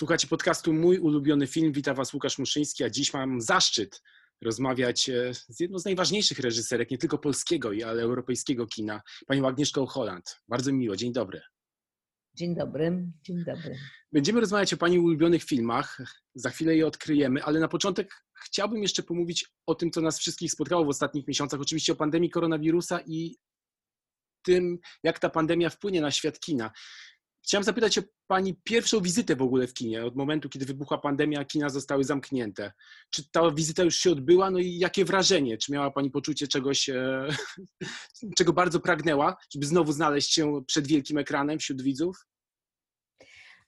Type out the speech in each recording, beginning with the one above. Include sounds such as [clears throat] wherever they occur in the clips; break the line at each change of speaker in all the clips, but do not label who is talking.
Słuchacie podcastu Mój ulubiony film. Witam Was Łukasz Muszyński, a dziś mam zaszczyt rozmawiać e, z jedną z najważniejszych reżyserek, nie tylko polskiego, ale europejskiego kina, panią Agnieszką Holland. Bardzo miło, dzień dobry.
Dzień dobry, dzień dobry.
Będziemy rozmawiać o Pani ulubionych filmach, za chwilę je odkryjemy, ale na początek chciałbym jeszcze pomówić o tym, co nas wszystkich spotkało w ostatnich miesiącach, oczywiście o pandemii koronawirusa i tym, jak ta pandemia wpłynie na świat kina. Chciałem zapytać o Pani pierwszą wizytę w ogóle w kinie, od momentu, kiedy wybuchła pandemia, kina zostały zamknięte. Czy ta wizyta już się odbyła? No i jakie wrażenie? Czy miała Pani poczucie czegoś, e, [laughs] czego bardzo pragnęła, żeby znowu znaleźć się przed wielkim ekranem wśród widzów?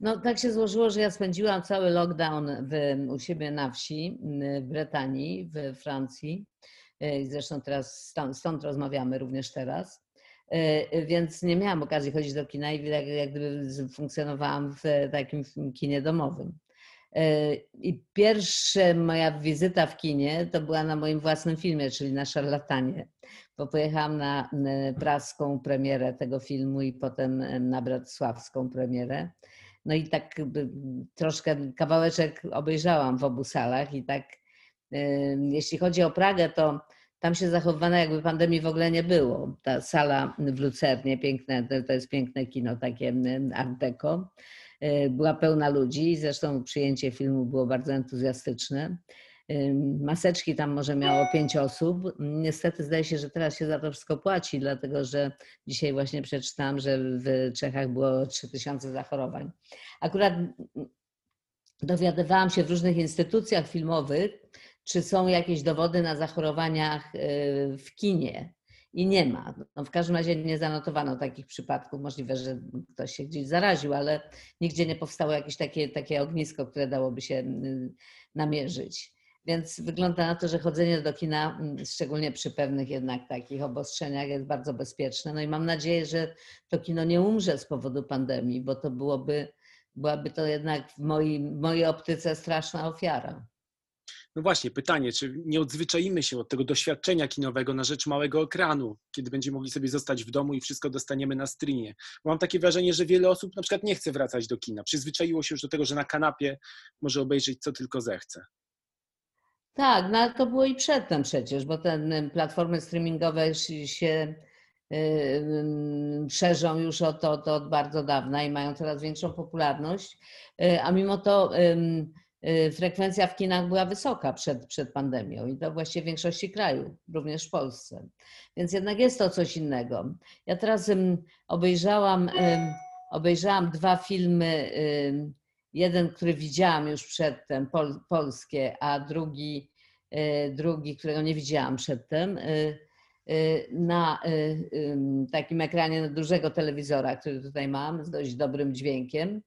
No tak się złożyło, że ja spędziłam cały lockdown w, u siebie na wsi w Brytanii, w Francji. E, zresztą teraz stąd, stąd rozmawiamy również teraz. E, więc nie miałam okazji chodzić do kina i jak, jak gdyby funkcjonowałam w takim kinie domowym. E, I pierwsza moja wizyta w kinie to była na moim własnym filmie, czyli na Szarlatanie, bo pojechałam na praską premierę tego filmu i potem na bratysławską premierę. No i tak troszkę kawałeczek obejrzałam w obu salach i tak jeśli chodzi o Pragę, to tam się zachowano, jakby pandemii w ogóle nie było. Ta sala w Lucernie, piękne, to jest piękne kino, takie art deco, y, była pełna ludzi, zresztą przyjęcie filmu było bardzo entuzjastyczne. Maseczki tam może miało pięć osób. Niestety zdaje się, że teraz się za to wszystko płaci, dlatego że dzisiaj właśnie przeczytałam, że w Czechach było 3000 zachorowań. Akurat dowiadywałam się w różnych instytucjach filmowych, czy są jakieś dowody na zachorowaniach y, w kinie. I nie ma. No w każdym razie nie zanotowano takich przypadków. Możliwe, że ktoś się gdzieś zaraził, ale nigdzie nie powstało jakieś takie, takie ognisko, które dałoby się y, namierzyć. Więc wygląda na to, że chodzenie do kina, mm, szczególnie przy pewnych jednak takich obostrzeniach, jest bardzo bezpieczne. No i mam nadzieję, że to kino nie umrze z powodu pandemii, bo to byłoby, byłaby to jednak w mojej, w mojej optyce straszna ofiara.
No właśnie, pytanie, czy nie odzwyczajimy się od tego doświadczenia kinowego na rzecz małego ekranu, kiedy będziemy mogli sobie zostać w domu i wszystko dostaniemy na streamie? Bo mam takie wrażenie, że wiele osób na przykład nie chce wracać do kina. Przyzwyczaiło się już do tego, że na kanapie może obejrzeć co tylko zechce.
Tak, no ale to było i przedtem przecież, bo te platformy streamingowe się yy, szerzą już od, od, od bardzo dawna i mają coraz większą popularność, a mimo to frekwencja w kinach była wysoka przed, przed pandemią i to właściwie w większości krajów, również w Polsce. Więc jednak jest to coś innego. Ja teraz obejrzałam, obejrzałam dwa filmy Jeden, który widziałam już przedtem, pol, polskie, a drugi, e, drugi, którego nie widziałam przedtem, e, na takim ekranie dużego telewizora, który tutaj mam, z dość dobrym dźwiękiem.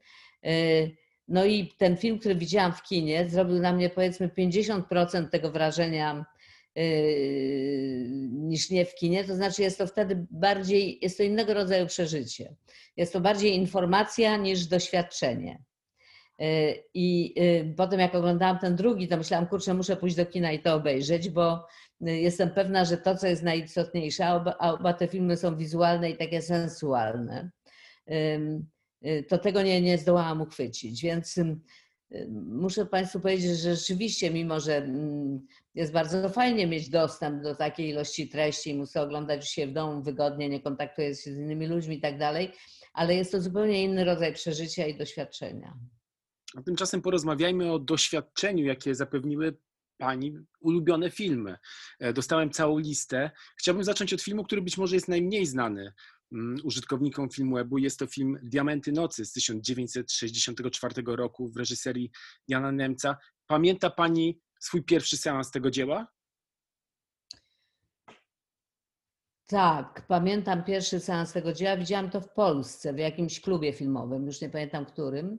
No i ten film, który widziałam w kinie, zrobił na mnie powiedzmy 50% tego wrażenia niż nie w kinie. To znaczy jest to wtedy bardziej, jest to innego rodzaju przeżycie. Jest to bardziej informacja niż doświadczenie. Y, I y, potem jak oglądałam ten drugi, to myślałam, kurczę, muszę pójść do kina i to obejrzeć, bo jestem pewna, że to, co jest najistotniejsze, a oba, a oba te filmy są wizualne i takie sensualne, to tego nie, nie zdołałam uchwycić. Więc muszę Państwu powiedzieć, że rzeczywiście, mimo że jest bardzo fajnie mieć dostęp do takiej ilości treści muszę oglądać się w domu wygodnie, nie kontaktuję się z innymi ludźmi i tak dalej, ale jest to zupełnie inny rodzaj przeżycia i doświadczenia.
A tymczasem porozmawiajmy o doświadczeniu, jakie zapewniły Pani ulubione filmy. E, dostałem całą listę. Chciałbym zacząć od filmu, który być może jest najmniej znany mm, użytkownikom filmu Ebu. Jest to film Diamenty Nocy z 1964 roku w reżyserii Jana Nemca. Pamięta Pani swój pierwszy seans tego dzieła?
Tak, pamiętam pierwszy seans tego dzieła. Widziałam to w Polsce, w jakimś klubie filmowym, już nie pamiętam którym.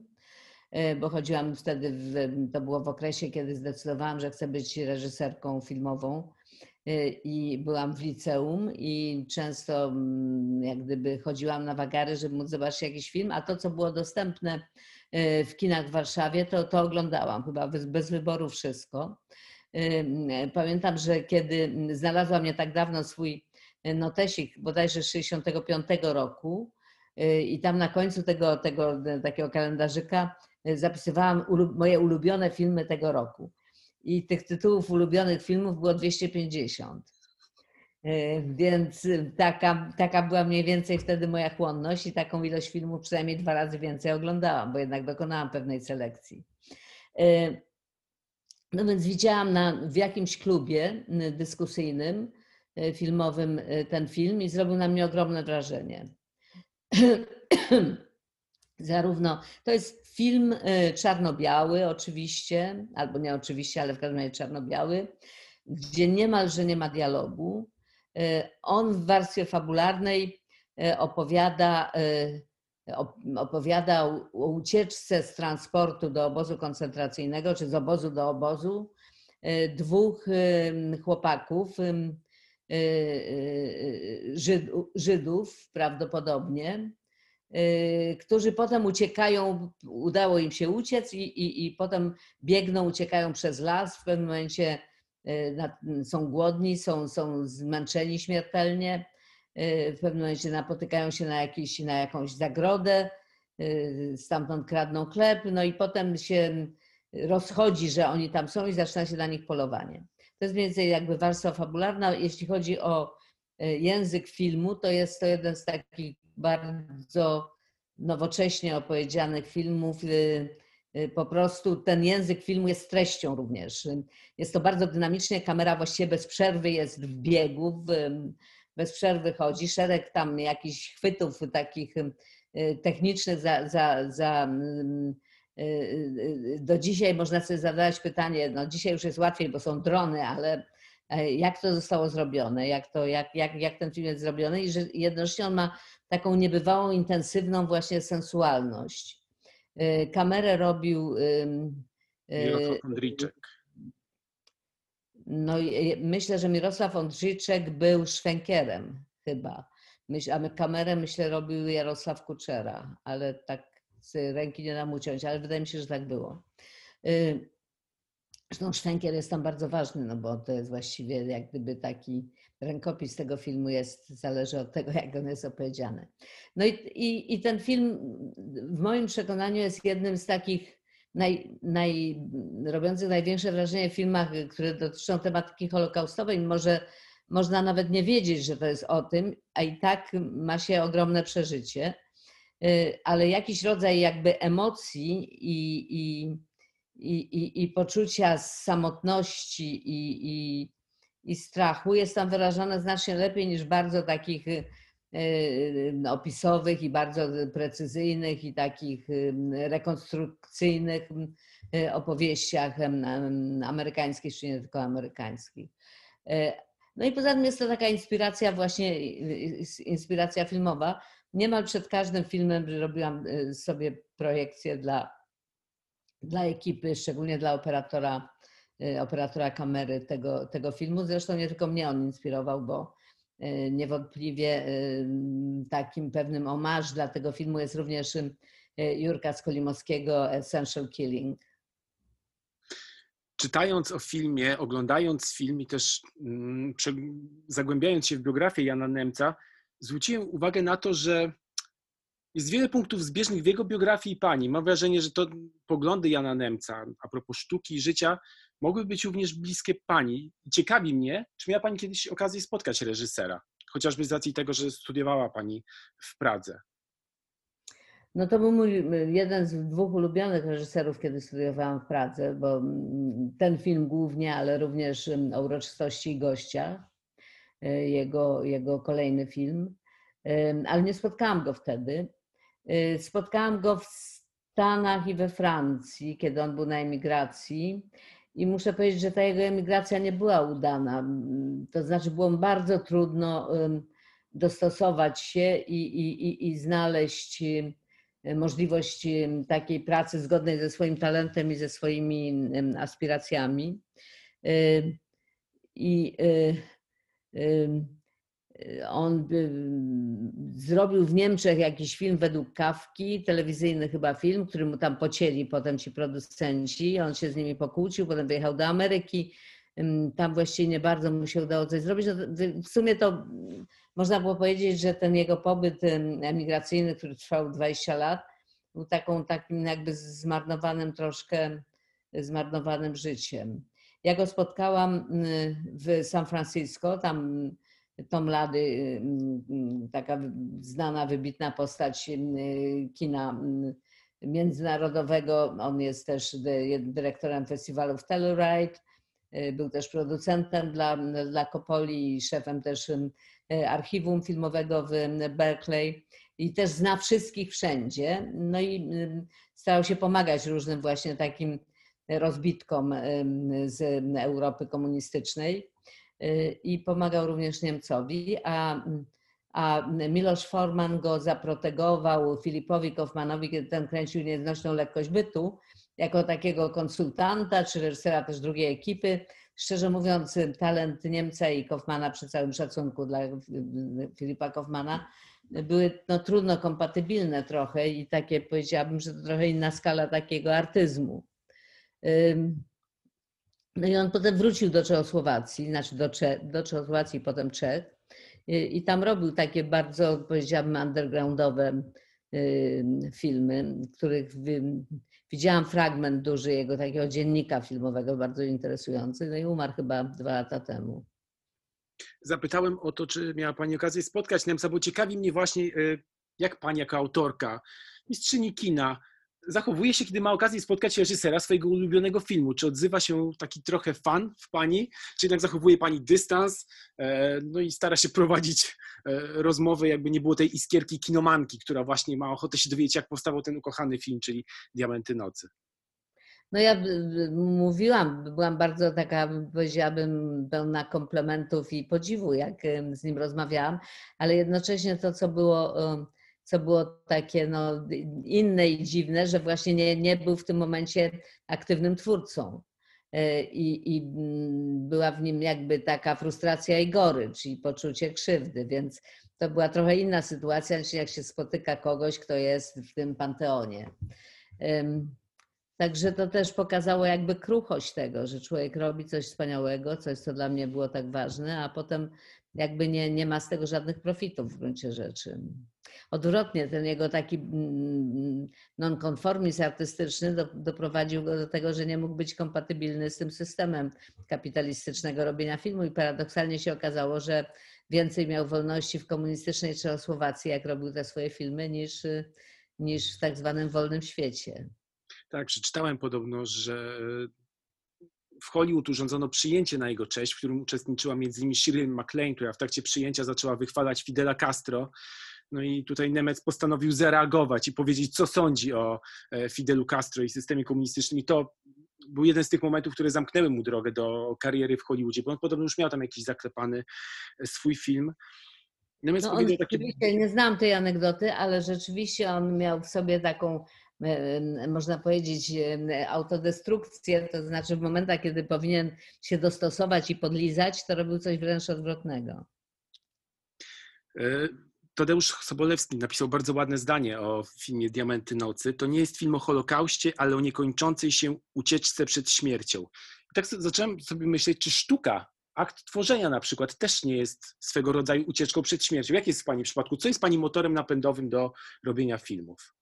E, bo chodziłam wtedy, w, to było w okresie, kiedy zdecydowałam, że chcę być reżyserką filmową i byłam w liceum i często mm, jak gdyby chodziłam na wagary, żeby móc zobaczyć jakiś film, a to, co było dostępne e, w kinach w Warszawie, to, to oglądałam chyba bez, wyboru wszystko. Pamiętam, że kiedy znalazłam nie tak dawno swój notesik bodajże z 65 roku i tam na końcu tego, tego takiego kalendarzyka zapisywałam moje ulubione filmy tego roku. I tych tytułów ulubionych filmów było 250. Więc taka, taka była mniej więcej wtedy moja chłonność i taką ilość filmów przynajmniej dwa razy więcej oglądałam, bo jednak dokonałam pewnej selekcji. No więc widziałam na, w jakimś klubie dyskusyjnym, filmowym ten film i zrobił na mnie ogromne wrażenie. [clears throat] Zarówno to jest film czarno-biały, oczywiście, albo nie oczywiście, ale w każdym razie czarno-biały, gdzie niemalże nie ma dialogu. On w warstwie fabularnej opowiada opowiada o ucieczce z transportu do obozu koncentracyjnego, czy z obozu do obozu dwóch chłopaków, Żydów prawdopodobnie, którzy potem uciekają, udało im się uciec i, i, i potem biegną, uciekają przez las. W pewnym momencie są głodni, są, są zmęczeni śmiertelnie Y, w pewnym momencie napotykają się na, jakiś, na jakąś zagrodę, y, stamtąd kradną chleb, no i potem się rozchodzi, że oni tam są i zaczyna się na nich polowanie. To jest więcej jakby warstwa fabularna. Jeśli chodzi o y, język filmu, to jest to jeden z takich bardzo nowocześnie opowiedzianych filmów. Po prostu ten język filmu jest treścią również. Jest to bardzo dynamicznie, kamera właściwie bez przerwy jest w biegu, bez przerwy chodzi, szereg tam jakichś chwytów takich technicznych za, za, za y, y, do dzisiaj można sobie zadawać pytanie, no dzisiaj już jest łatwiej, bo są drony, ale jak to zostało zrobione, jak, to, jak, jak, jak ten film jest zrobiony i że jednocześnie on ma taką niebywałą, intensywną właśnie sensualność. E, kamerę robił
Mirosław Andrzejczyk.
No, myślę, że Mirosław Ondrzejczek był szwękierem chyba. Myśl, a kamerę, myślę, robił Jarosław Kuczera, ale tak z ręki nie dam uciąć, ale wydaje mi się, że tak było. Y, zresztą szwękier jest tam bardzo ważny, no bo to jest właściwie jak gdyby taki rękopis tego filmu jest, zależy od tego, jak on jest opowiedziany. No i, i, i ten film w moim przekonaniu jest jednym z takich naj, naj, robiących największe wrażenie w filmach, które dotyczą tematyki holokaustowej. Może można nawet nie wiedzieć, że to jest o tym, a i tak ma się ogromne przeżycie, y, ale jakiś rodzaj jakby emocji i, i, i, i poczucia samotności i, i, i strachu jest tam wyrażone znacznie lepiej niż bardzo takich Y, opisowych i bardzo precyzyjnych i takich rekonstrukcyjnych y, opowieściach amerykańskich, czy nie tylko amerykańskich. Y, no i poza tym jest to taka inspiracja właśnie, inspiracja filmowa. Niemal przed każdym filmem robiłam sobie projekcję dla, dla ekipy, szczególnie dla operatora, operatora kamery tego, tego filmu. Zresztą nie tylko mnie on inspirował, bo Y, niewątpliwie y, takim pewnym omarz dla tego filmu jest również y, Jurka Skolimowskiego Essential Killing.
Czytając o filmie, oglądając film i też mm, zagłębiając się w biografię Jana Nemca, zwróciłem uwagę na to, że jest wiele punktów zbieżnych w jego biografii i pani. Mam wrażenie, że to poglądy Jana Nemca a propos sztuki i życia mogły być również bliskie pani. Ciekawi mnie, czy miała pani kiedyś okazję spotkać reżysera, chociażby z racji tego, że studiowała pani w Pradze.
No to był mój jeden z dwóch ulubionych reżyserów, kiedy studiowałam w Pradze, bo ten film głównie, ale również o uroczystości i gościach, y, jego, jego kolejny film, ale nie spotkałam go wtedy. Y, spotkałam go w Stanach i we Francji, kiedy on był na emigracji i muszę powiedzieć, że ta jego emigracja nie była udana. To znaczy, było bardzo trudno dostosować się i, i, i znaleźć możliwość takiej pracy zgodnej ze swoim talentem i ze swoimi aspiracjami. I on zrobił w Niemczech jakiś film według Kawki, telewizyjny chyba film, który mu tam pocięli potem ci producenci. On się z nimi pokłócił, potem wyjechał do Ameryki. Tam właściwie nie bardzo mu się udało coś zrobić. No, w sumie to można było powiedzieć, że ten jego pobyt emigracyjny, który trwał 20 lat, był taką, takim jakby zmarnowanym troszkę, zmarnowanym życiem. Ja go spotkałam w San Francisco, tam Tom Lady, taka znana, wybitna postać kina międzynarodowego. On jest też dyrektorem festiwalu w Telluride. Był też producentem dla, dla Kopoli i szefem też archiwum filmowego w Berkeley i też zna wszystkich wszędzie. No i starał się pomagać różnym właśnie takim rozbitkom z Europy komunistycznej i pomagał również Niemcowi, a, a Miloš Forman go zaprotegował Filipowi Kaufmanowi, kiedy ten kręcił Nieznośną lekkość bytu, jako takiego konsultanta czy reżysera też drugiej ekipy. Szczerze mówiąc, talent Niemca i Kaufmana, przy całym szacunku dla Filipa Kaufmana, były no, trudno kompatybilne trochę i takie powiedziałabym, że to trochę inna skala takiego artyzmu. No i on potem wrócił do Czechosłowacji, znaczy do, Cze do Czechosłowacji, potem Czech i tam robił takie bardzo, powiedziałabym, undergroundowe filmy, których widziałam fragment duży jego takiego dziennika filmowego, bardzo interesujący, no i umarł chyba dwa lata temu.
Zapytałem o to, czy miała Pani okazję spotkać Nemca, bo ciekawi mnie właśnie, y, jak Pani jako autorka, mistrzyni kina, zachowuje się, kiedy ma okazję spotkać reżysera swojego ulubionego filmu? Czy odzywa się taki trochę fan w pani, czy jednak zachowuje pani dystans e, no i stara się prowadzić e, rozmowę, jakby nie było tej iskierki kinomanki, która właśnie ma ochotę się dowiedzieć, jak powstał ten ukochany film, czyli Diamenty Nocy?
No ja mówiłam, byłam bardzo taka, powiedziałabym, pełna komplementów i podziwu, jak z nim rozmawiałam, ale jednocześnie to, co było co było takie no, inne i dziwne, że właśnie nie, nie był w tym momencie aktywnym twórcą. E, I, I, mm, była w nim jakby taka frustracja i gorycz i poczucie krzywdy, więc to była trochę inna sytuacja niż jak się spotyka kogoś, kto jest w tym panteonie. Także to też pokazało jakby kruchość tego, że człowiek robi coś wspaniałego, coś, co dla mnie było tak ważne, a potem jakby nie, nie ma z tego żadnych profitów w gruncie rzeczy. Odwrotnie, ten jego taki mm, nonkonformizm artystyczny do, doprowadził go do tego, że nie mógł być kompatybilny z tym systemem kapitalistycznego robienia filmu i paradoksalnie się okazało, że więcej miał wolności w komunistycznej Czechosłowacji, jak robił te swoje filmy, niż, niż w tak zwanym wolnym świecie.
Tak, przeczytałem podobno, że w Hollywood urządzono przyjęcie na jego cześć, w którym uczestniczyła m.in. Shirley MacLaine, która w trakcie przyjęcia zaczęła wychwalać Fidela Castro. No i tutaj Nemec postanowił zareagować i powiedzieć, co sądzi o e, Fidelu Castro i systemie komunistycznym. I to był jeden z tych momentów, które zamknęły mu drogę do kariery w Hollywoodzie, bo on podobno już miał tam jakiś zaklepany e, swój film.
Nemec no on, takie... Nie znam tej anegdoty, ale rzeczywiście on miał w sobie taką można powiedzieć, autodestrukcję, to znaczy w momentach, kiedy powinien się dostosować i podlizać, to robił coś wręcz odwrotnego.
E, Tadeusz Sobolewski napisał bardzo ładne zdanie o filmie Diamenty Nocy. To nie jest film o Holokauście, ale o niekończącej się ucieczce przed śmiercią. I tak zacząłem sobie myśleć, czy sztuka, akt tworzenia na przykład też nie jest swego rodzaju ucieczką przed śmiercią. Jak jest w Pani przypadku? Co jest Pani motorem napędowym do robienia filmów?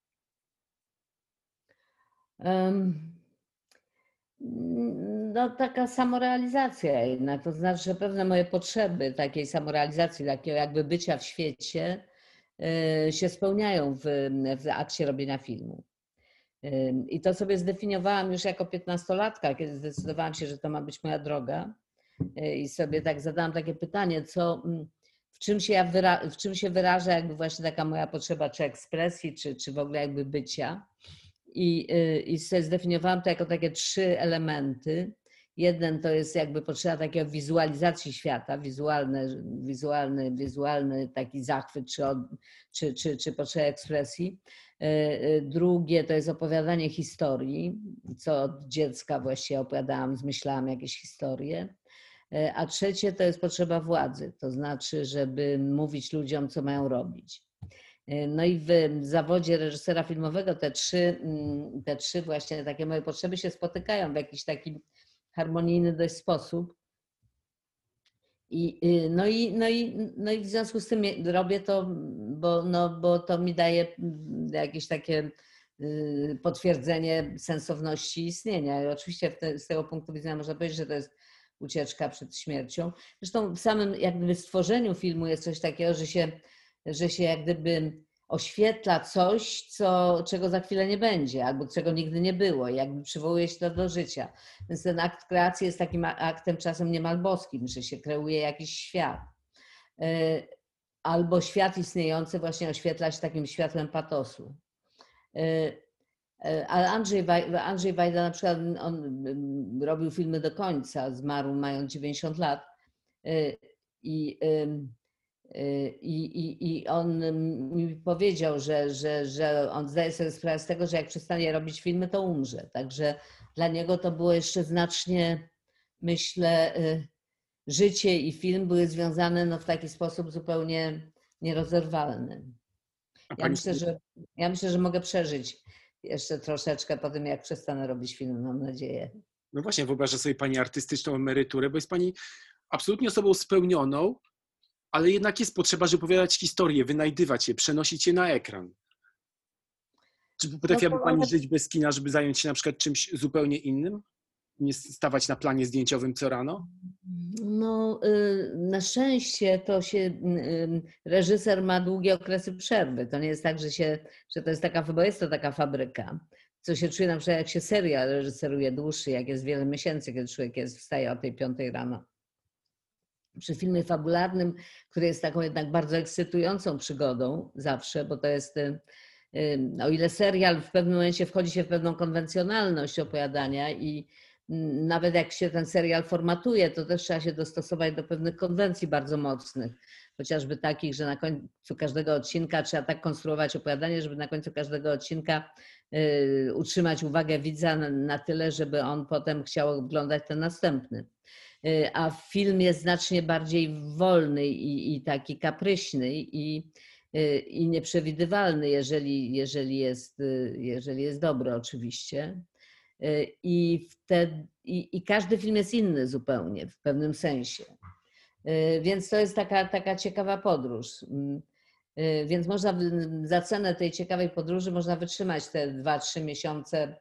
No, taka samorealizacja jednak, to znaczy, że pewne moje potrzeby takiej samorealizacji, takiego jakby bycia w świecie y, się spełniają w, w akcie robienia filmu. I to sobie zdefiniowałam już jako piętnastolatka, kiedy zdecydowałam się, że to ma być moja droga. Y, I sobie tak zadałam takie pytanie, co, w, czym się ja wyra- w czym się wyraża jakby właśnie taka moja potrzeba czy ekspresji, czy, czy w ogóle jakby bycia. I, y, i zdefiniowałam to jako takie trzy elementy. Jeden to jest jakby potrzeba takiej wizualizacji świata, wizualny, wizualny, wizualny taki zachwyt czy, od, czy, czy, czy potrzeba ekspresji. Y, y, drugie to jest opowiadanie historii, co od dziecka właściwie opowiadałam, zmyślałam jakieś historie. A trzecie to jest potrzeba władzy, to znaczy, żeby mówić ludziom, co mają robić. No i w zawodzie reżysera filmowego te trzy, mm, te trzy właśnie takie moje potrzeby się spotykają w jakiś taki harmonijny dość sposób. I, y, no, i, no, i, no i w związku z tym robię to, bo, no, bo to mi daje mm, jakieś takie y, potwierdzenie sensowności istnienia. I oczywiście te, z tego punktu widzenia można powiedzieć, że to jest ucieczka przed śmiercią. Zresztą w samym jak gdyby stworzeniu filmu jest coś takiego, że się, że się jak gdyby oświetla coś, co, czego za chwilę nie będzie, albo czego nigdy nie było, jakby przywołuje się to do życia. Więc ten akt kreacji jest takim aktem czasem niemal boskim, że się kreuje jakiś świat. E, albo świat istniejący właśnie oświetla się takim światłem patosu. E, e, ale Andrzej, Andrzej Wajda na przykład on mm, robił filmy do końca, zmarł mając 90 lat. I i, i, I on mi powiedział, że, że, że on zdaje sobie sprawę z tego, że jak przestanie robić filmy, to umrze. Także dla niego to było jeszcze znacznie, myślę, y, życie i film były związane no, w taki sposób zupełnie nierozerwalny. Ja myślę, że, ja myślę, że mogę przeżyć jeszcze troszeczkę po tym, jak przestanę robić film, mam nadzieję.
No właśnie, wyobrażę sobie Pani artystyczną emeryturę, bo jest Pani absolutnie osobą spełnioną, ale jednak jest potrzeba, żeby opowiadać historię, wynajdywać je, przenosić je na ekran. Czy potrafiłaby no Pani żyć bez kina, żeby zająć się na przykład czymś zupełnie innym? Nie stawać na planie zdjęciowym co rano?
No, y, na szczęście to się y, reżyser ma długie okresy przerwy. To nie jest tak, że, się, że to jest taka, bo jest to taka fabryka. Co się czuje na przykład, jak się serial reżyseruje dłuższy, jak jest wiele miesięcy, kiedy człowiek jest, wstaje o tej piątej rano przy filmie fabularnym, który jest taką jednak bardzo ekscytującą przygodą zawsze, bo to jest, y, y, o ile serial w pewnym momencie wchodzi się w pewną konwencjonalność opowiadania i mm, nawet jak się ten serial formatuje, to też trzeba się dostosować do pewnych konwencji bardzo mocnych, chociażby takich, że na końcu każdego odcinka trzeba tak konstruować opowiadanie, żeby na końcu każdego odcinka y, utrzymać uwagę widza na tyle, żeby on potem chciał oglądać ten następny. Y, a film jest znacznie bardziej wolny i, i taki kapryśny i, y, i nieprzewidywalny, jeżeli, jeżeli, jest, y, jeżeli jest dobry oczywiście. I, wtedy, i, I każdy film jest inny zupełnie w pewnym sensie. Więc to jest taka, taka ciekawa podróż. Mm, więc można za cenę tej ciekawej podróży można wytrzymać te 2-3 miesiące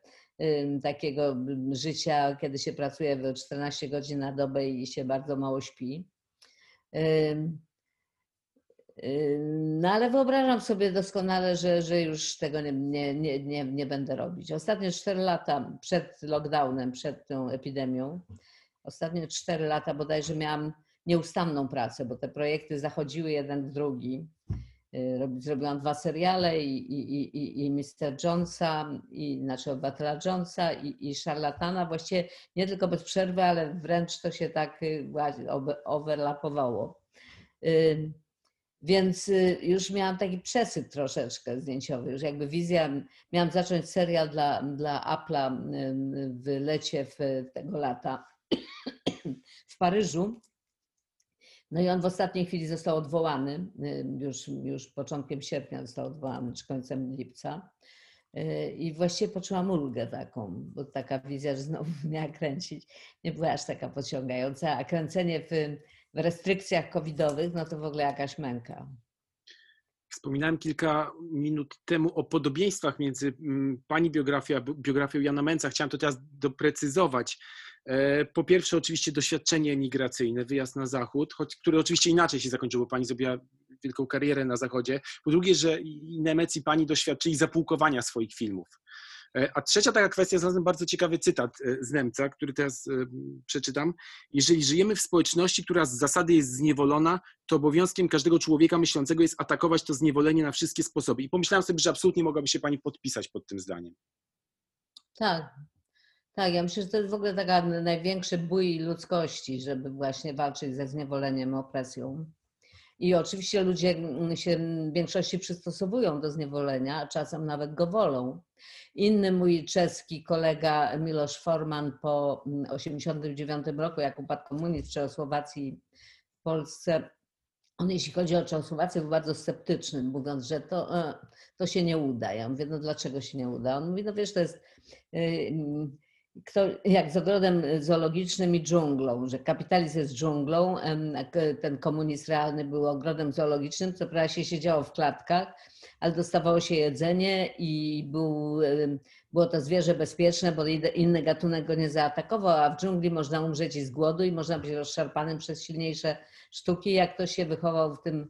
takiego życia, kiedy się pracuje 14 godzin na dobę i się bardzo mało śpi. No ale wyobrażam sobie doskonale, że, że już tego nie, nie, nie, nie będę robić. Ostatnie 4 lata przed lockdownem, przed tą epidemią, ostatnie 4 lata bodajże miałam nieustanną pracę, bo te projekty zachodziły jeden w drugi. Y, zrobiłam dwa seriale i, i, i, i Mr. Jonesa, i, znaczy Obywatela Jonesa i, i Szarlatana, właściwie nie tylko bez przerwy, ale wręcz to się tak y, overlapowało. Y, więc już miałam taki przesyt troszeczkę zdjęciowy, już jakby wizja, miałam zacząć serial dla, dla Apple'a w lecie w tego lata w Paryżu no i on w ostatniej chwili został odwołany, y, już, już początkiem sierpnia został odwołany, czy końcem lipca. Y, I właściwie poczułam ulgę taką, bo taka wizja, że znowu [laughs] miała kręcić, nie była aż taka pociągająca, a kręcenie w, w restrykcjach covidowych, no to w ogóle jakaś męka.
Wspominałem kilka minut temu o podobieństwach między mm, pani biografią a biografią Jana Menca. Chciałem to teraz doprecyzować. E, po pierwsze, oczywiście doświadczenie emigracyjne, wyjazd na zachód, choć, który oczywiście inaczej się zakończył, bo pani zrobiła wielką karierę na zachodzie. Po drugie, że i Nemec i pani doświadczyli zapółkowania swoich filmów. E, a trzecia taka kwestia, znalazłem bardzo ciekawy cytat e, z Nemca, który teraz przeczytam. Jeżeli żyjemy w społeczności, która z zasady jest zniewolona, to obowiązkiem każdego człowieka myślącego jest atakować to zniewolenie na wszystkie sposoby. I pomyślałem sobie, że absolutnie mogłaby się pani podpisać pod tym zdaniem.
Tak, tak, ja myślę, że to jest w ogóle taka największy bój ludzkości, żeby właśnie walczyć ze zniewoleniem, opresją. I oczywiście ludzie się w większości przystosowują do zniewolenia, a czasem nawet go wolą. Inny mój czeski kolega Miloš Forman po 1989 roku, jak upadł komunizm w Czechosłowacji w Polsce, on jeśli chodzi o Czechosłowację był bardzo sceptyczny, mówiąc, że to, e, to się nie uda. Ja mówię, no dlaczego się nie uda? On mówi, no wiesz, to jest kto, jak z ogrodem zoologicznym i dżunglą, że kapitalizm jest dżunglą, ten komunizm realny był ogrodem zoologicznym, co prawda się siedziało w klatkach, ale dostawało się jedzenie i był, było to zwierzę bezpieczne, bo inny gatunek go nie zaatakował, a w dżungli można umrzeć i z głodu i można być rozszarpanym przez silniejsze sztuki. Jak ktoś się wychował w tym,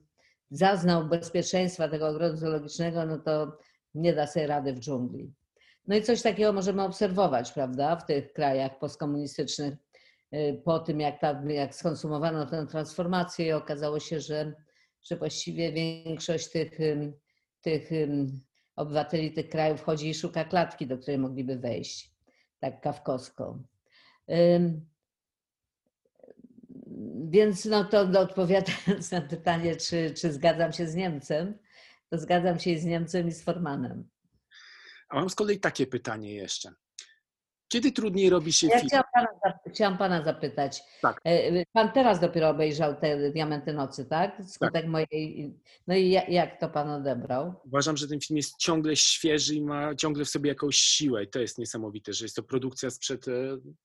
zaznał bezpieczeństwa tego ogrodu zoologicznego, no to nie da sobie rady w dżungli. No i coś takiego możemy obserwować, prawda, w tych krajach postkomunistycznych. y, Po tym, jak, ta, jak skonsumowano tę transformację, i okazało się, że, że właściwie większość tych, tych obywateli tych krajów chodzi i szuka klatki, do której mogliby wejść, tak kawkosko. Ym, Więc no to odpowiadając na pytanie, czy, czy zgadzam się z Niemcem, to zgadzam się i z Niemcem i z Formanem.
A mam z kolei takie pytanie jeszcze. Kiedy trudniej robi się
Ja
film?
chciałam pana, chciałam pana zapytać.
Tak.
E, Pan teraz dopiero obejrzał te Diamenty Nocy, tak? Skutek mojej. No i ja- jak to pan odebrał?
Uważam, że ten film jest ciągle świeży i ma ciągle w sobie jakąś siłę. I to jest niesamowite, że jest to produkcja sprzed e,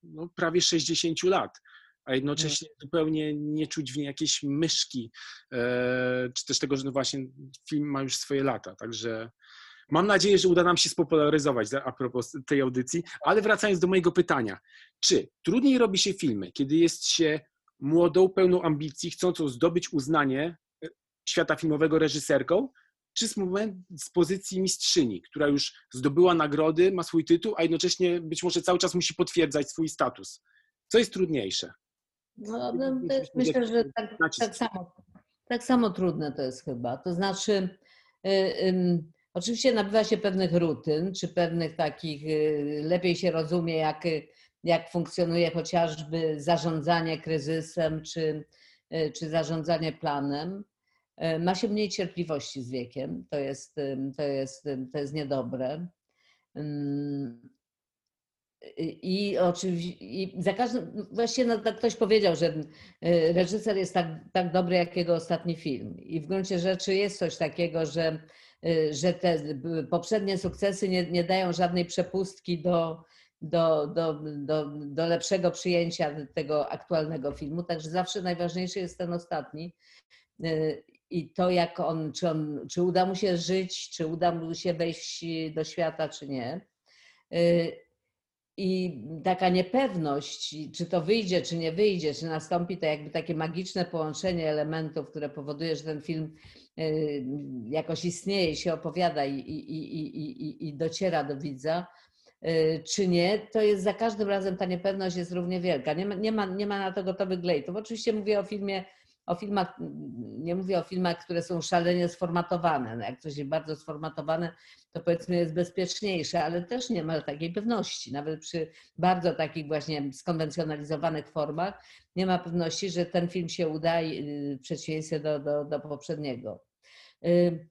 no, prawie 60 lat, a jednocześnie zupełnie nie czuć w niej jakiejś myszki, e, czy też tego, że no właśnie film ma już swoje lata. Także mam nadzieję, że uda nam się spopularyzować za- a propos tej audycji. Ale wracając do mojego pytania. Czy trudniej robi się filmy, kiedy jest się młodą, pełną ambicji, chcącą zdobyć uznanie e, świata filmowego reżyserką, czy z, moment, z pozycji mistrzyni, która już zdobyła nagrody, ma swój tytuł, a jednocześnie być może cały czas musi potwierdzać swój status. Co jest trudniejsze?
No, no, myślę, że tak, tak, samo, tak samo trudne to jest chyba. To znaczy, y, oczywiście nabywa się pewnych rutyn, czy pewnych takich, y, lepiej się rozumie, jak, y, jak funkcjonuje chociażby zarządzanie kryzysem, czy, y, czy zarządzanie planem. Ma się mniej cierpliwości z wiekiem, to jest, to jest, to jest niedobre. I oczywiście i za każdym, właściwie no, tak ktoś powiedział, że reżyser jest tak, tak dobry jak jego ostatni film. I w gruncie rzeczy jest coś takiego, że, że te y, poprzednie sukcesy nie, nie dają żadnej przepustki do, do, do, do, do lepszego przyjęcia tego aktualnego filmu. Także zawsze najważniejszy jest ten ostatni. Y, I to, jak on, czy, on, czy uda mu się żyć, czy uda mu się wejść do świata, czy nie. Y, i taka niepewność, czy to wyjdzie, czy nie wyjdzie, czy nastąpi to jakby takie magiczne połączenie elementów, które powoduje, że ten film y, jakoś istnieje, się opowiada i, i, i, i, dociera do widza, y, czy nie, to jest za każdym razem ta niepewność jest równie wielka. Nie ma, nie ma, nie ma na to gotowych glejtów. Oczywiście mówię o filmie, o filmach, nie mówię o filmach, które są szalenie sformatowane. No jak coś jest bardzo sformatowane, to powiedzmy jest bezpieczniejsze, ale też nie ma takiej pewności. Nawet przy bardzo takich właśnie skonwencjonalizowanych formach nie ma pewności, że ten film się uda y, w przeciwieństwie do, do, do poprzedniego. Y,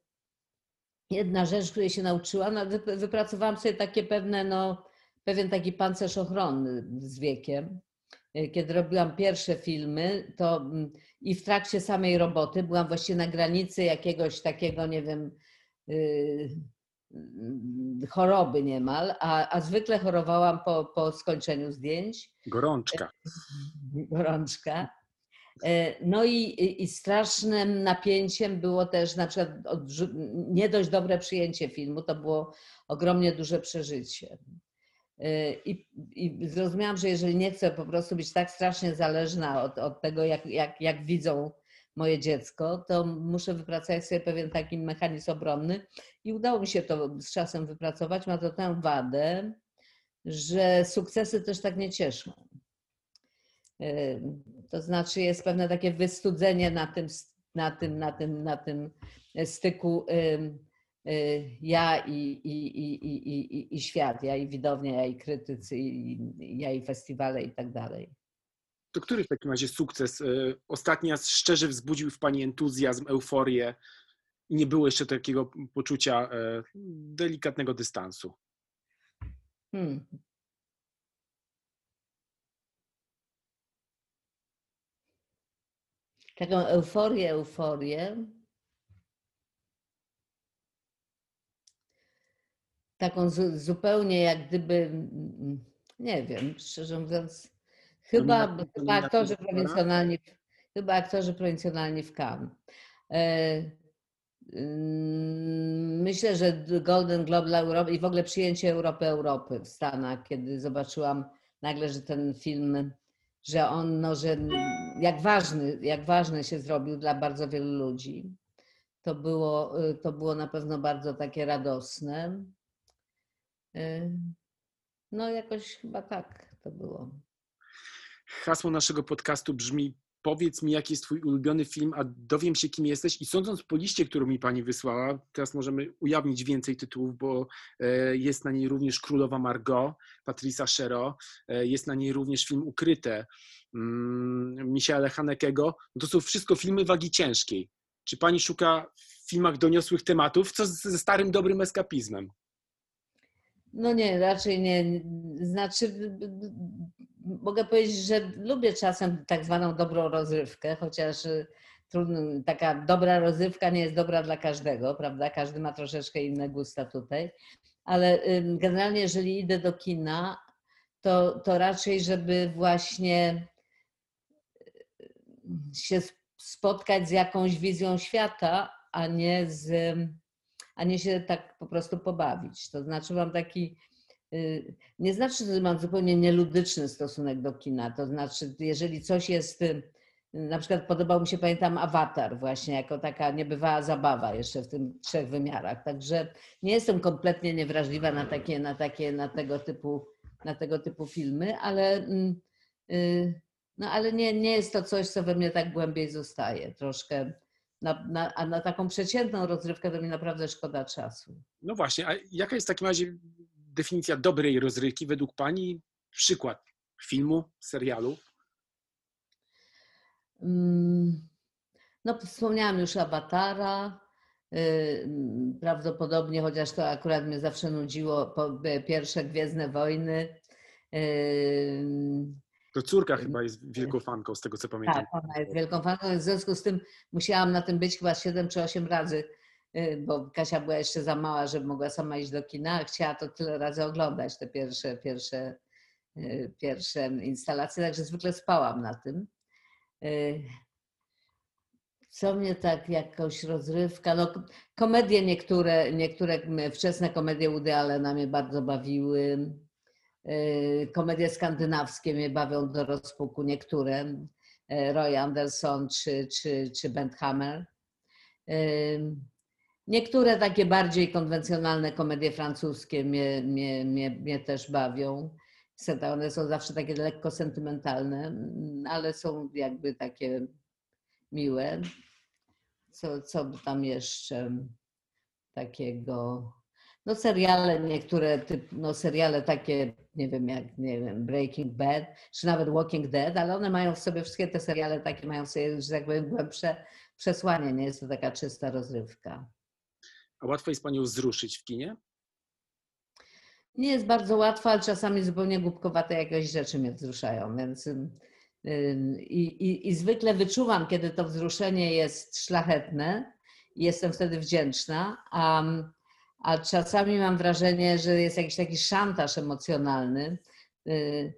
Jedna rzecz, której się nauczyłam, no, wy- wypracowałam sobie takie pewne, no, pewien taki pancerz ochronny z wiekiem. Y, Kiedy robiłam pierwsze filmy, to mm, i w trakcie samej roboty byłam właściwie na granicy jakiegoś takiego, nie wiem, y, mm, choroby niemal, a, a zwykle chorowałam po, po skończeniu zdjęć,
Gorączka. [laughs]
gorączka. E, No i, i, strasznym napięciem było też na przykład nie dość dobre przyjęcie filmu, to było ogromnie duże przeżycie. E, I, I zrozumiałam, że jeżeli nie chcę po prostu być tak strasznie zależna od, od tego, jak, jak, jak widzą moje dziecko, to muszę wypracować sobie pewien taki mechanizm obronny. I udało mi się to z czasem wypracować. Ma to tę wadę, że sukcesy też tak nie cieszą. To znaczy jest pewne takie wystudzenie na tym, na tym, na tym, na tym styku y, ja i, i, i, i, i- i, świat, ja i widownia, ja i krytycy, i, ja i festiwale i tak dalej.
To który w takim razie sukces e, ostatni raz szczerze wzbudził w Pani entuzjazm, euforię i nie było jeszcze takiego poczucia e, delikatnego dystansu?
Hmm. Taką euforię, euforię. Taką zu, zupełnie jak gdyby nie wiem, szczerze mówiąc, chyba, chyba aktorzy prowincjonalni, chyba aktorzy prowincjonalni w Cannes. E, mm, myślę, że Golden Globe dla Europy i w ogóle przyjęcie Europy Europy w Stanach, kiedy zobaczyłam nagle, że ten film, że on, no, że jak ważny, jak ważny się zrobił dla bardzo wielu ludzi. To było, to było na pewno bardzo takie radosne. E, no jakoś chyba tak to było.
Hasło naszego podcastu brzmi powiedz mi, jaki jest twój ulubiony film, a dowiem się, kim jesteś. I sądząc po liście, którą mi pani wysłała, teraz możemy ujawnić więcej tytułów, bo e, jest na niej również Królowa Margot, Patricia Shero, e, jest na niej również film Ukryte mm, Michaela Hanekego. No to są wszystko filmy wagi ciężkiej. Czy pani szuka w filmach doniosłych tematów, co ze starym, dobrym eskapizmem?
No nie, raczej nie. Znaczy, mogę powiedzieć, że lubię czasem tak zwaną dobrą rozrywkę, chociaż y, trudno, taka dobra rozrywka nie jest dobra dla każdego, prawda? Każdy ma troszeczkę inne gusta tutaj. Ale generalnie, jeżeli idę do kina, to, to raczej, żeby właśnie y, się spotkać z jakąś wizją świata, a nie z a nie się tak po prostu pobawić. To znaczy mam taki, y, nie znaczy, że mam zupełnie nieludyczny stosunek do kina. To znaczy, jeżeli coś jest, y, na przykład podobał mi się, pamiętam, Awatar właśnie, jako taka niebywała zabawa jeszcze w tym trzech wymiarach. Także nie jestem kompletnie niewrażliwa na takie, na takie, na tego typu, na tego typu filmy, ale, mm, y, no, ale nie, nie jest to coś, co we mnie tak głębiej zostaje. Troszkę na, na, a na taką przeciętną rozrywkę to mi naprawdę szkoda czasu.
No właśnie, a jaka jest w takim razie definicja dobrej rozrywki według Pani? Przykład filmu, serialu?
Mm, no, wspomniałam już Avatara. Y, prawdopodobnie, chociaż to akurat mnie zawsze nudziło, pierwsze Gwiezdne Wojny.
To córka chyba jest wielką fanką, z tego co pamiętam.
Tak, ona jest wielką fanką, w związku z tym musiałam na tym być chyba 7 czy 8 razy, y, bo Kasia była jeszcze za mała, żeby mogła sama iść do kina, chciała to tyle razy oglądać, te pierwsze, pierwsze, y, pierwsze instalacje, także zwykle spałam na tym. Y, co mnie tak jakoś rozrywka, no komedie niektóre, niektóre wczesne komedie Woody Allena mnie bardzo bawiły. Y, komedie skandynawskie mnie bawią do rozpuku, niektóre. Y, Roy Anderson czy, czy, czy Bent Hammer. Y, niektóre takie bardziej konwencjonalne komedie francuskie mnie, mnie, mnie, mnie też bawią. One są zawsze takie lekko sentymentalne, ale są jakby takie miłe. Co, co tam jeszcze takiego? No seriale niektóre, typ, no seriale takie, nie wiem jak, nie wiem, Breaking Bad, czy nawet Walking Dead, ale one mają w sobie, wszystkie te seriale takie mają w sobie, że tak powiem, głębsze przesłanie, nie jest to taka czysta rozrywka.
A łatwo jest Panią wzruszyć w kinie?
Nie jest bardzo łatwo, ale czasami zupełnie głupkowate jakieś rzeczy mnie wzruszają, więc i, i, i zwykle wyczuwam, kiedy to wzruszenie jest szlachetne i jestem wtedy wdzięczna, a a czasami mam wrażenie, że jest jakiś taki szantaż emocjonalny y,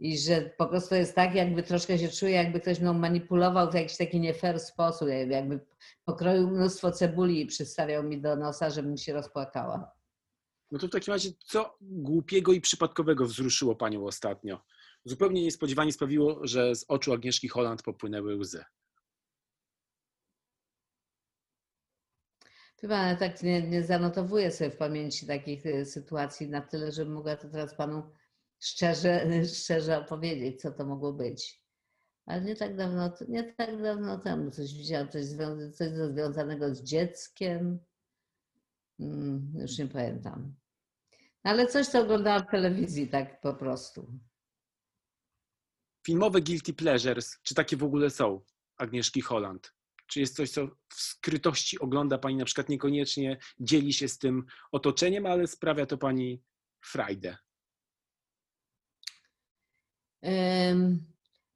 i że po prostu jest tak, jakby troszkę się czuję, jakby ktoś mną manipulował w jakiś taki nie fair sposób, jakby pokroił mnóstwo cebuli i przystawiał mi do nosa, żebym się rozpłakała.
No to w takim razie, co głupiego i przypadkowego wzruszyło Panią ostatnio? Zupełnie niespodziewanie sprawiło, że z oczu Agnieszki Holland popłynęły łzy.
Chyba tak nie, nie zanotowuję sobie w pamięci takich y, sytuacji na tyle, że mogła to teraz panu szczerze, [laughs] szczerze opowiedzieć, co to mogło być. Ale nie tak dawno, nie tak dawno temu coś widziałam, coś, coś związanego z dzieckiem. Hmm, już nie pamiętam. Ale coś, co oglądałam w telewizji, tak po prostu.
Filmowe guilty pleasures, czy takie w ogóle są Agnieszki Holland? Czy jest coś, co w skrytości ogląda Pani, na przykład niekoniecznie dzieli się z tym otoczeniem, ale sprawia to Pani frajdę?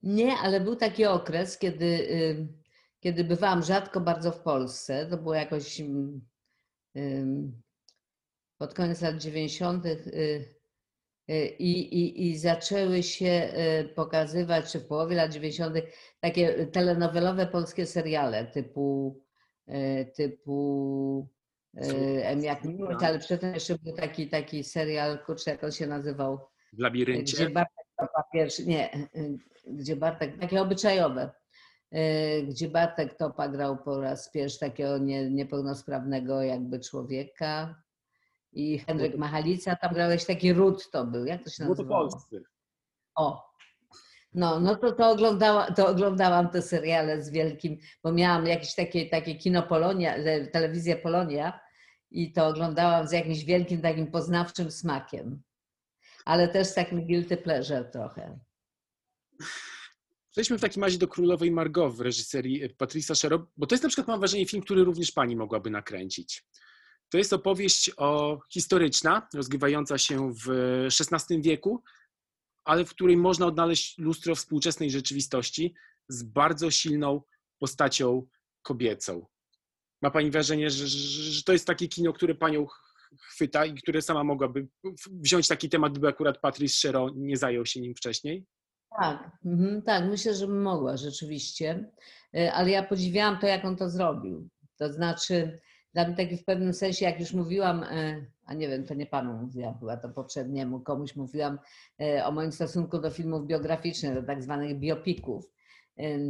Nie, ale był taki okres, kiedy, kiedy bywałam rzadko bardzo w Polsce. To było jakoś pod koniec lat 90. Y, I, i, I zaczęły się pokazywać, czy w połowie lat 90., takie telenowelowe polskie seriale typu, typu jak miłość, ale przedtem jeszcze był taki, taki serial, kurczę, jak on się nazywał?
W labiryncie?
Gdzie Bartek pierwszy, nie, gdzie Bartek, takie obyczajowe, gdzie Bartek Topa grał po raz pierwszy takiego nie, niepełnosprawnego jakby człowieka i Henryk Machalica, tam grałeś taki ród to był, jak to się nazywało?
Polscy.
O, no, no to, to, oglądała, to oglądałam te seriale z wielkim, bo miałam jakieś takie, takie kino Polonia, telewizję Polonia i to oglądałam z jakimś wielkim takim poznawczym smakiem. Ale też z takim guilty pleasure trochę.
Przejdźmy w takim razie do Królowej Margot w reżyserii Patricia Sherrow, bo to jest na przykład, mam wrażenie, film, który również pani mogłaby nakręcić. To jest opowieść o, historyczna, rozgrywająca się w XVI wieku, ale w której można odnaleźć lustro współczesnej rzeczywistości z bardzo silną postacią kobiecą. Ma Pani wrażenie, że, że, to jest takie kino, które Panią chwyta i które sama mogłaby wziąć taki temat, gdyby akurat Patrice Chero nie zajął się nim wcześniej?
Tak, mhm, tak, myślę, że mogła rzeczywiście, e, ale ja podziwiałam to, jak on to zrobił. To znaczy, dla mnie taki w pewnym sensie, jak już mówiłam, e, a nie wiem, to nie panu mówiłam, chyba to poprzedniemu, komuś mówiłam e, o moim stosunku do filmów biograficznych, do tak zwanych biopików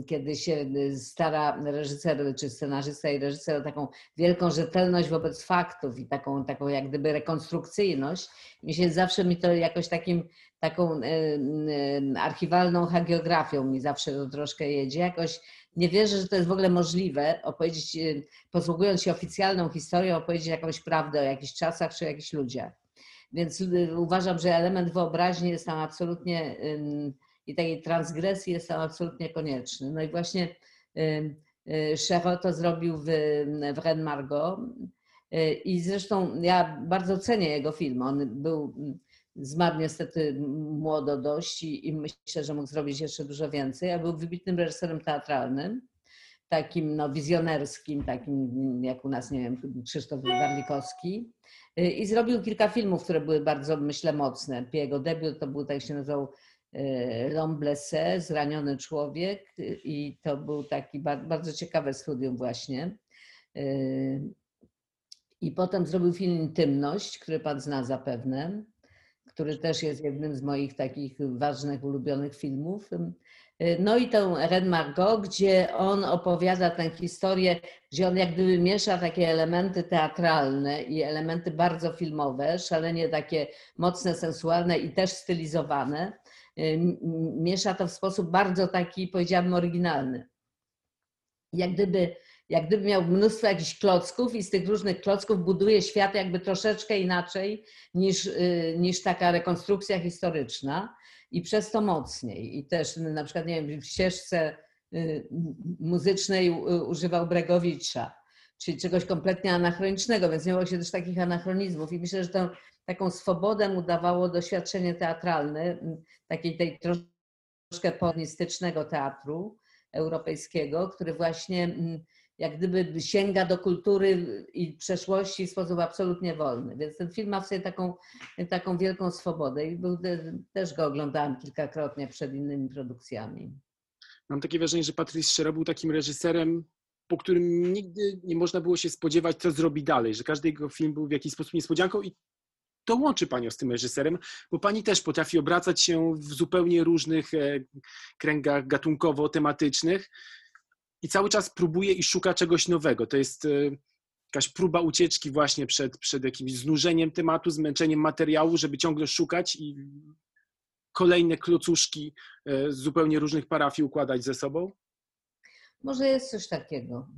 kiedy się stara reżyser czy scenarzysta i reżyser o taką wielką rzetelność wobec faktów i taką, taką jak gdyby rekonstrukcyjność. Mi się zawsze mi to jakoś takim, taką archiwalną hagiografią mi zawsze to troszkę jedzie. Jakoś nie wierzę, że to jest w ogóle możliwe opowiedzieć, y, posługując się oficjalną historią, opowiedzieć jakąś prawdę o jakichś czasach czy o jakichś ludziach. Więc y, uważam, że element wyobraźni jest tam absolutnie i takiej transgresji jest to absolutnie konieczny. No i właśnie Cherot to zrobił w, w Ren Margot i zresztą ja bardzo cenię jego film. On był, zmarł niestety młodo dość i, i myślę, że mógł zrobić jeszcze dużo więcej, a był wybitnym reżyserem teatralnym takim no, wizjonerskim, takim jak u nas, nie wiem, Krzysztof Warlikowski. I zrobił kilka filmów, które były bardzo, myślę, mocne. Jego debiut to był, tak się nazywał, E, L'Homme Zraniony Człowiek i to był taki bardzo ciekawe studium właśnie. I potem zrobił film Intymność, który pan zna zapewne, który też jest jednym z moich takich ważnych, ulubionych filmów. No i tą Ren Margot, gdzie on opowiada tę historię, gdzie on jak gdyby miesza takie elementy teatralne i elementy bardzo filmowe, szalenie takie mocne, sensualne i też stylizowane miesza to w sposób bardzo taki, powiedziałabym, oryginalny. Jak gdyby, jak gdyby miał mnóstwo jakichś klocków i z tych różnych klocków buduje świat jakby troszeczkę inaczej niż, y, niż taka rekonstrukcja historyczna i przez to mocniej. I też na przykład, nie wiem, w ścieżce y, muzycznej używał Bregowicza, czyli czegoś kompletnie anachronicznego, więc nie było się też takich anachronizmów. I myślę, że to taką swobodę mu dawało doświadczenie teatralne, takiej tej troszkę polonistycznego teatru europejskiego, który właśnie jak gdyby sięga do kultury i przeszłości w sposób absolutnie wolny. Więc ten film ma w sobie taką, taką wielką swobodę i był, też go oglądałam kilkakrotnie przed innymi produkcjami.
Mam takie wrażenie, że Patrice Scherot był takim reżyserem, po którym nigdy nie można było się spodziewać, co zrobi dalej, że każdy jego film był w jakiś sposób niespodzianką i to łączy Panią z tym reżyserem, bo Pani też potrafi obracać się w zupełnie różnych e, kręgach gatunkowo-tematycznych i cały czas próbuje i szuka czegoś nowego. To jest e, jakaś próba ucieczki właśnie przed, przed jakimś znużeniem tematu, zmęczeniem materiału, żeby ciągle szukać i kolejne klocuszki e, z zupełnie różnych parafii układać ze sobą?
Może jest coś takiego.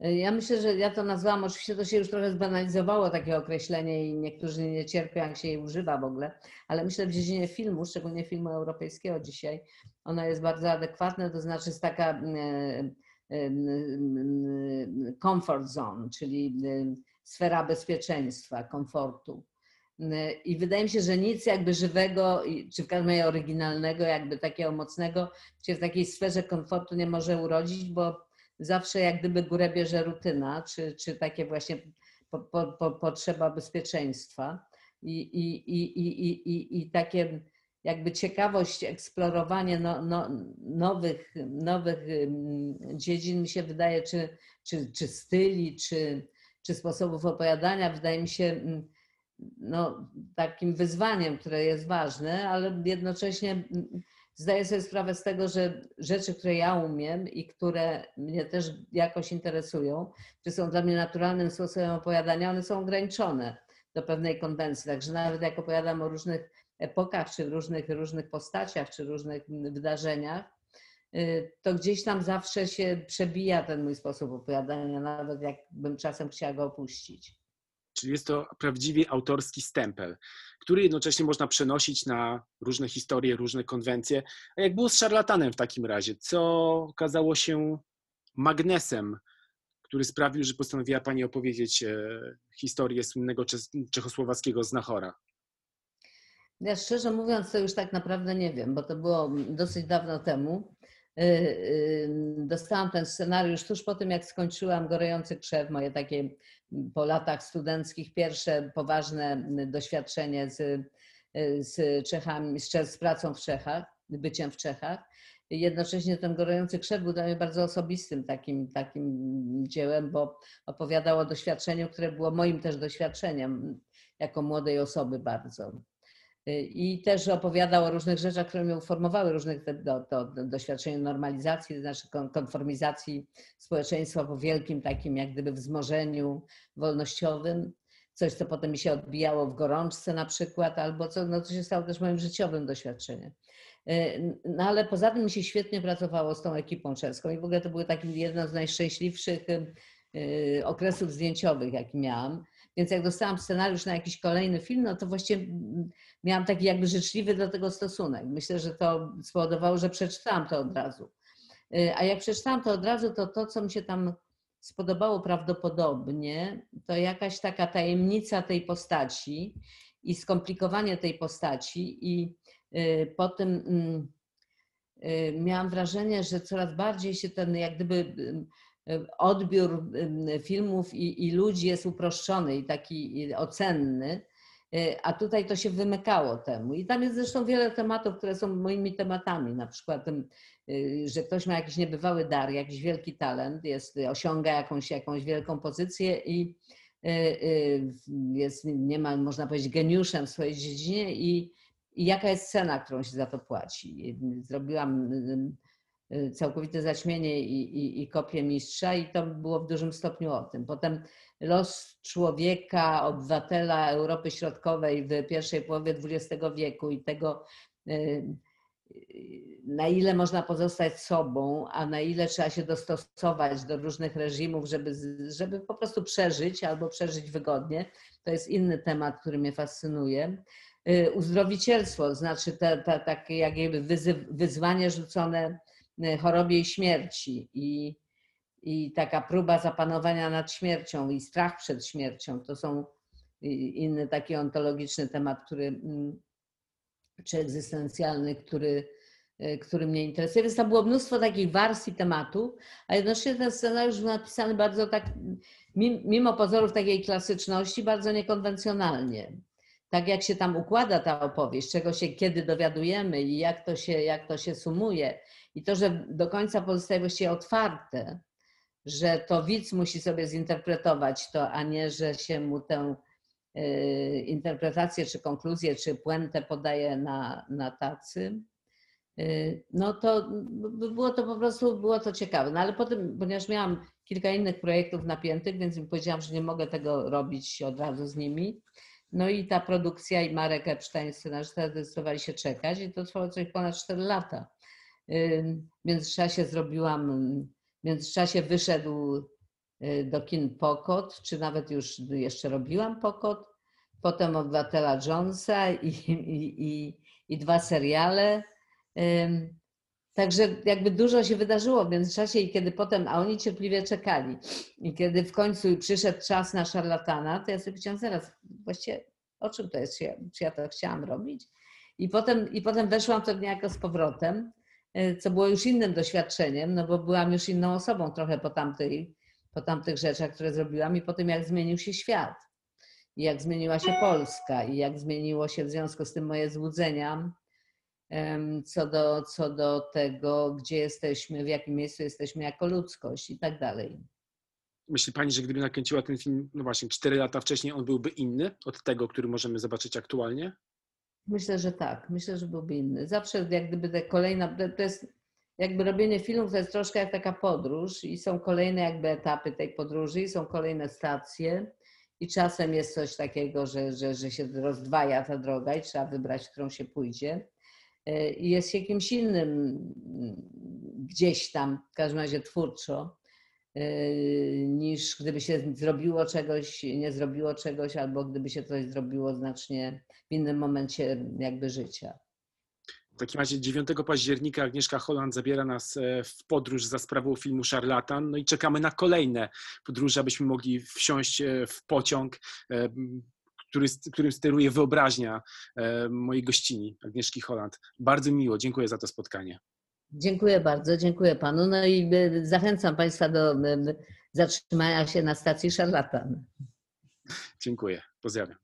Ja myślę, że ja to nazwałam, oczywiście to się już trochę zbanalizowało takie określenie i niektórzy nie cierpią, jak się je używa w ogóle, ale myślę, w dziedzinie filmu, szczególnie filmu europejskiego dzisiaj, ono jest bardzo adekwatne, to znaczy jest taka e, e, comfort zone, czyli e, sfera bezpieczeństwa, komfortu. I wydaje mi się, że nic jakby żywego, czy w każdym razie oryginalnego, jakby takiego mocnego się w takiej sferze komfortu nie może urodzić, bo zawsze jak gdyby górę bierze rutyna, czy, czy takie właśnie po, po, po, potrzeba bezpieczeństwa. i, i, i, i, i, i takie jakby ciekawość eksplorowania no, no, nowych, nowych dziedzin mi się wydaje, czy, czy, czy styli, czy, czy sposobów opowiadania, wydaje mi się no, takim wyzwaniem, które jest ważne, ale jednocześnie zdaję sobie sprawę z tego, że rzeczy, które ja umiem i które mnie też jakoś interesują, czy są dla mnie naturalnym sposobem opowiadania, one są ograniczone do pewnej konwencji. Także nawet jak opowiadam o różnych epokach, czy różnych, różnych postaciach, czy różnych wydarzeniach, y, to gdzieś tam zawsze się przebija ten mój sposób opowiadania, nawet jakbym czasem chciała go opuścić.
Czyli jest to prawdziwie autorski stempel, który jednocześnie można przenosić na różne historie, różne konwencje. A jak było z szarlatanem w takim razie? Co okazało się magnesem, który sprawił, że postanowiła Pani opowiedzieć e, historię słynnego czechosłowackiego znachora?
Ja szczerze mówiąc, to już tak naprawdę nie wiem, bo to było dosyć dawno temu. Y, y, dostałam ten scenariusz tuż po tym, jak skończyłam Gorejący Krzew, moje takie po latach studenckich pierwsze poważne doświadczenie z, z Czechami, z, z pracą w Czechach, byciem w Czechach. Jednocześnie ten Gorejący Krzew był dla mnie bardzo osobistym takim, takim dziełem, bo opowiadało o doświadczeniu, które było moim też doświadczeniem jako młodej osoby bardzo. I też opowiadał o różnych rzeczach, które mnie uformowały, różnych do, do, do doświadczeń normalizacji, to znaczy konformizacji społeczeństwa po wielkim takim jak gdyby wzmożeniu wolnościowym. Coś, co potem mi się odbijało w gorączce na przykład, albo co, no, co się stało też moim życiowym doświadczeniem. No ale poza tym mi się świetnie pracowało z tą ekipą czeską i w ogóle to były taki jedno z najszczęśliwszych y, okresów zdjęciowych, jaki miałam więc jak dostałam scenariusz na jakiś kolejny film, no to właściwie miałam taki jakby życzliwy do tego stosunek. Myślę, że to spowodowało, że przeczytałam to od razu. Y, a jak przeczytałam to od razu, to to, co mi się tam spodobało prawdopodobnie, to jakaś taka tajemnica tej postaci i skomplikowanie tej postaci i y, po tym mm, y, miałam wrażenie, że coraz bardziej się ten jak gdyby odbiór filmów i, i ludzi jest uproszczony i taki ocenny, y, a tutaj to się wymykało temu. I tam jest zresztą wiele tematów, które są moimi tematami, na przykład, y, że ktoś ma jakiś niebywały dar, jakiś wielki talent, jest, osiąga jakąś, jakąś wielką pozycję i y, jest niemal, można powiedzieć, geniuszem w swojej dziedzinie i, i jaka jest cena, którą się za to płaci. Zrobiłam całkowite zaćmienie i, i, i kopię mistrza i to było w dużym stopniu o tym. Potem los człowieka, obywatela Europy Środkowej w pierwszej połowie XX wieku i tego, y, y, na ile można pozostać sobą, a na ile trzeba się dostosować do różnych reżimów, żeby, żeby po prostu przeżyć albo przeżyć wygodnie, to jest inny temat, który mnie fascynuje. Uzdrowicielstwo, znaczy te, te, takie jakby wyzwanie rzucone Y, chorobie i śmierci i, i taka próba zapanowania nad śmiercią i strach przed śmiercią to są y, inny taki ontologiczny temat, który, mm, czy egzystencjalny, który, y, który mnie interesuje. Więc tam było mnóstwo takich wersji tematu, a jednocześnie ten scenariusz był napisany bardzo tak, mimo pozorów takiej klasyczności, bardzo niekonwencjonalnie. Tak jak się tam układa ta opowieść, czego się kiedy dowiadujemy i jak to się, jak to się sumuje i to, że do końca pozostaje właściwie otwarte, że to widz musi sobie zinterpretować to, a nie, że się mu tę y, interpretację, czy konkluzję, czy puentę podaje na, na tacy, y, no to było to po prostu, było to ciekawe. No ale potem, ponieważ miałam kilka innych projektów napiętych, więc im powiedziałam, że nie mogę tego robić od razu z nimi. No i ta produkcja i Marek Epstein, scenarzysta, zdecydowali się czekać i to trwało coś ponad 4 lata. W międzyczasie zrobiłam, w międzyczasie wyszedł y, do kin Pokot, czy nawet już jeszcze robiłam Pokot, potem Obywatela Jonesa i, i, i, i dwa seriale. Także jakby dużo się wydarzyło w międzyczasie i kiedy potem, a oni cierpliwie czekali. I kiedy w końcu przyszedł czas na szarlatana, to ja sobie powiedziałam, zaraz, właściwie o czym to jest, czy ja, czy ja to chciałam robić? I potem, I potem weszłam to niejako z powrotem. E, co było już innym doświadczeniem, no bo byłam już inną osobą trochę po, tamtej, po tamtych rzeczach, które zrobiłam i po tym, jak zmienił się świat. i jak zmieniła się Polska i jak zmieniło się w związku z tym moje złudzenia co do, co do tego, gdzie jesteśmy, w jakim miejscu jesteśmy jako ludzkość i tak dalej.
Myśli Pani, że gdyby nakręciła ten film, no właśnie, 4 lata wcześniej, on byłby inny od tego, który możemy zobaczyć aktualnie?
Myślę, że tak. Myślę, że byłby inny. Zawsze jak gdyby te kolejna, to jest jakby robienie filmów to jest troszkę jak taka podróż i są kolejne jakby etapy tej podróży i są kolejne stacje i czasem jest coś takiego, że, że, że się rozdwaja ta droga i trzeba wybrać, którą się pójdzie. E, I jest się kimś innym mm, gdzieś tam, w każdym razie twórczo, e, niż gdyby się zrobiło czegoś, nie zrobiło czegoś, albo gdyby się coś zrobiło znacznie w innym momencie jakby życia.
W takim razie 9 października Agnieszka Holland zabiera nas e, w podróż za sprawą filmu Szarlatan. No i czekamy na kolejne podróże, abyśmy mogli wsiąść e, w pociąg, e, który, którym steruje wyobraźnia mojej gościni, Agnieszki Holland. Bardzo miło, dziękuję za to spotkanie.
Dziękuję bardzo, dziękuję panu. No i zachęcam państwa do zatrzymania się na stacji Szarlatan.
Dziękuję, pozdrawiam.